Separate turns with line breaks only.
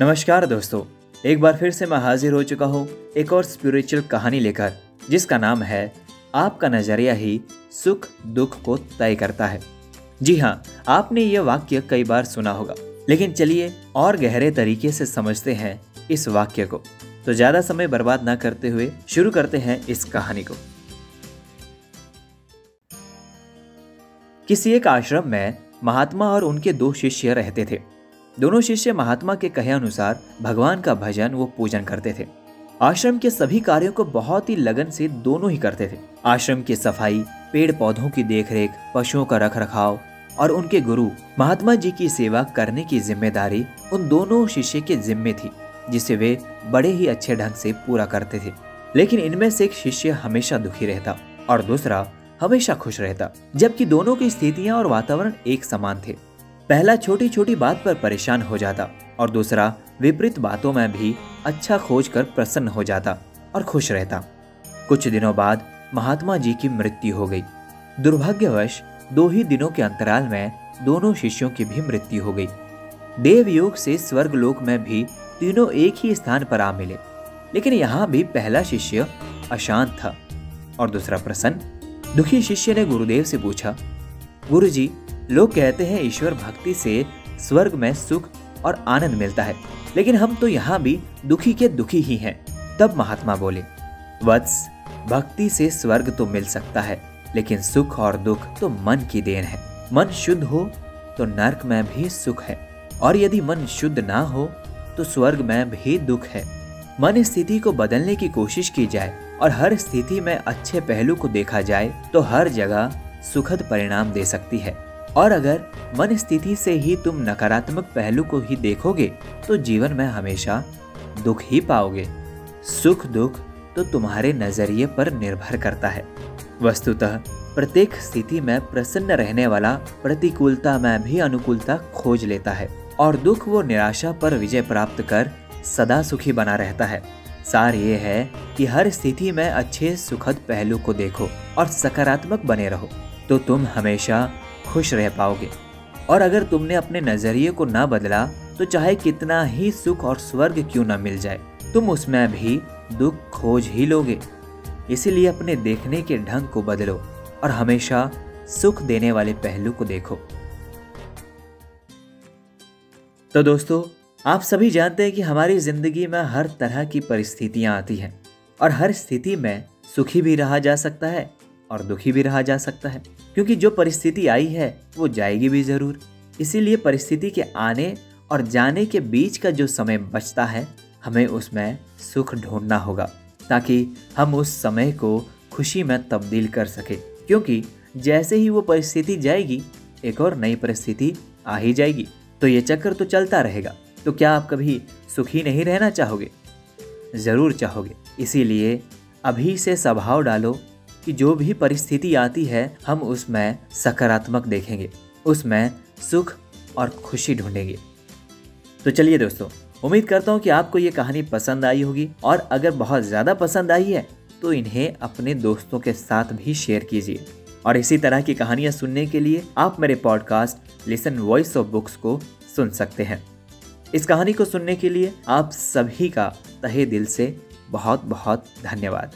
नमस्कार दोस्तों, एक बार फिर से मैं हाजिर हो चुका हूँ एक और स्पिरिचुअल कहानी लेकर, जिसका नाम है, आपका नज़रिया ही सुख दुख को तय करता है। जी हाँ आपने ये वाक्य कई बार सुना होगा, लेकिन चलिए और गहरे तरीके से समझते हैं इस वाक्य को। तो ज़्यादा समय बर्बाद ना करते हुए शुरू करते हैं इस कहानी को। किसी एक आश्रम में महात्मा और उनके दो शिष्य रहते थे। दोनों शिष्य महात्मा के कहे अनुसार भगवान का भजन वो पूजन करते थे। आश्रम के सभी कार्यों को बहुत ही लगन से दोनों ही करते थे। आश्रम की सफ़ाई पेड़ पौधों की देखरेख, पशुओं का रख रखाव और उनके गुरु महात्मा जी की सेवा करने की ज़िम्मेदारी उन दोनों शिष्य के जिम्मे थी, जिसे वे बड़े ही अच्छे ढंग से पूरा करते थे। लेकिन इनमें से एक शिष्य हमेशा दुखी रहता और दूसरा हमेशा खुश रहता, जबकि दोनों की स्थितियाँ और वातावरण एक समान थे। पहला छोटी छोटी बात पर परेशान हो जाता और दूसरा विपरीत बातों में भी अच्छा खोज कर प्रसन्न हो जाता और खुश रहता। कुछ दिनों बाद महात्मा जी की मृत्यु हो गई। दुर्भाग्यवश दो ही दिनों के अंतराल में दोनों शिष्यों की भी मृत्यु हो गई। देवयोग से स्वर्ग लोक में भी तीनों एक ही स्थान पर आ मिले लेकिन यहाँ भी पहला शिष्य अशांत था और दूसरा प्रसन्न। दुखी शिष्य ने गुरुदेव से पूछा गुरुजी, लोग कहते हैं ईश्वर भक्ति से स्वर्ग में सुख और आनंद मिलता है, लेकिन हम तो यहाँ भी दुखी के दुखी ही हैं, तब महात्मा बोले। वत्स, भक्ति से स्वर्ग तो मिल सकता है, लेकिन सुख और दुख तो मन की देन है। मन शुद्ध हो तो नर्क में भी सुख है, और यदि मन शुद्ध ना हो तो स्वर्ग में भी दुख है। मन स्थिति को बदलने की कोशिश की जाए और हर स्थिति में अच्छे पहलू को देखा जाए तो हर जगह सुखद परिणाम दे सकती है। और अगर मन स्थिति से ही तुम नकारात्मक पहलू को ही देखोगे तो जीवन में हमेशा दुख ही पाओगे। सुख दुख तो तुम्हारे नज़रिए पर निर्भर करता है। वस्तुतः, प्रत्येक स्थिति में प्रसन्न रहने वाला प्रतिकूलता में भी अनुकूलता खोज लेता है और दुख वो निराशा पर विजय प्राप्त कर सदा सुखी बना रहता है। सार ये है कि हर स्थिति में अच्छे सुखद पहलू को देखो और सकारात्मक बने रहो। तो तुम हमेशा खुश रह पाओगे। और अगर तुमने अपने नज़रिए को न बदला तो चाहे कितना ही सुख और स्वर्ग क्यों न मिल जाए, तुम उसमें भी दुख खोज ही लोगे। इसीलिए अपने देखने के ढंग को बदलो और हमेशा सुख देने वाले पहलू को देखो। तो दोस्तों, आप सभी जानते हैं कि हमारी ज़िंदगी में हर तरह की परिस्थितियाँ आती हैं और हर स्थिति में सुखी भी रहा जा सकता है। और दुखी भी रहा जा सकता है। क्योंकि जो परिस्थिति आई है, वो जाएगी भी ज़रूर। इसीलिए परिस्थिति के आने और जाने के बीच का जो समय बचता है, हमें उसमें सुख ढूंढना होगा, ताकि हम उस समय को खुशी में तब्दील कर सके। क्योंकि जैसे ही वो परिस्थिति जाएगी, एक और नई परिस्थिति आ ही जाएगी। तो ये चक्कर तो चलता रहेगा। तो क्या आप कभी सुखी नहीं रहना चाहोगे? ज़रूर चाहोगे। इसीलिए अभी से स्वभाव डालो कि जो भी परिस्थिति आती है, हम उसमें सकारात्मक देखेंगे, उसमें सुख और खुशी ढूंढेंगे। तो चलिए दोस्तों, उम्मीद करता हूँ कि आपको ये कहानी पसंद आई होगी और अगर बहुत ज़्यादा पसंद आई है तो इन्हें अपने दोस्तों के साथ भी शेयर कीजिए। और इसी तरह की कहानियाँ सुनने के लिए आप मेरे podcast listen voice of books को सुन सकते हैं। इस कहानी को सुनने के लिए आप सभी का तहे दिल से बहुत बहुत धन्यवाद।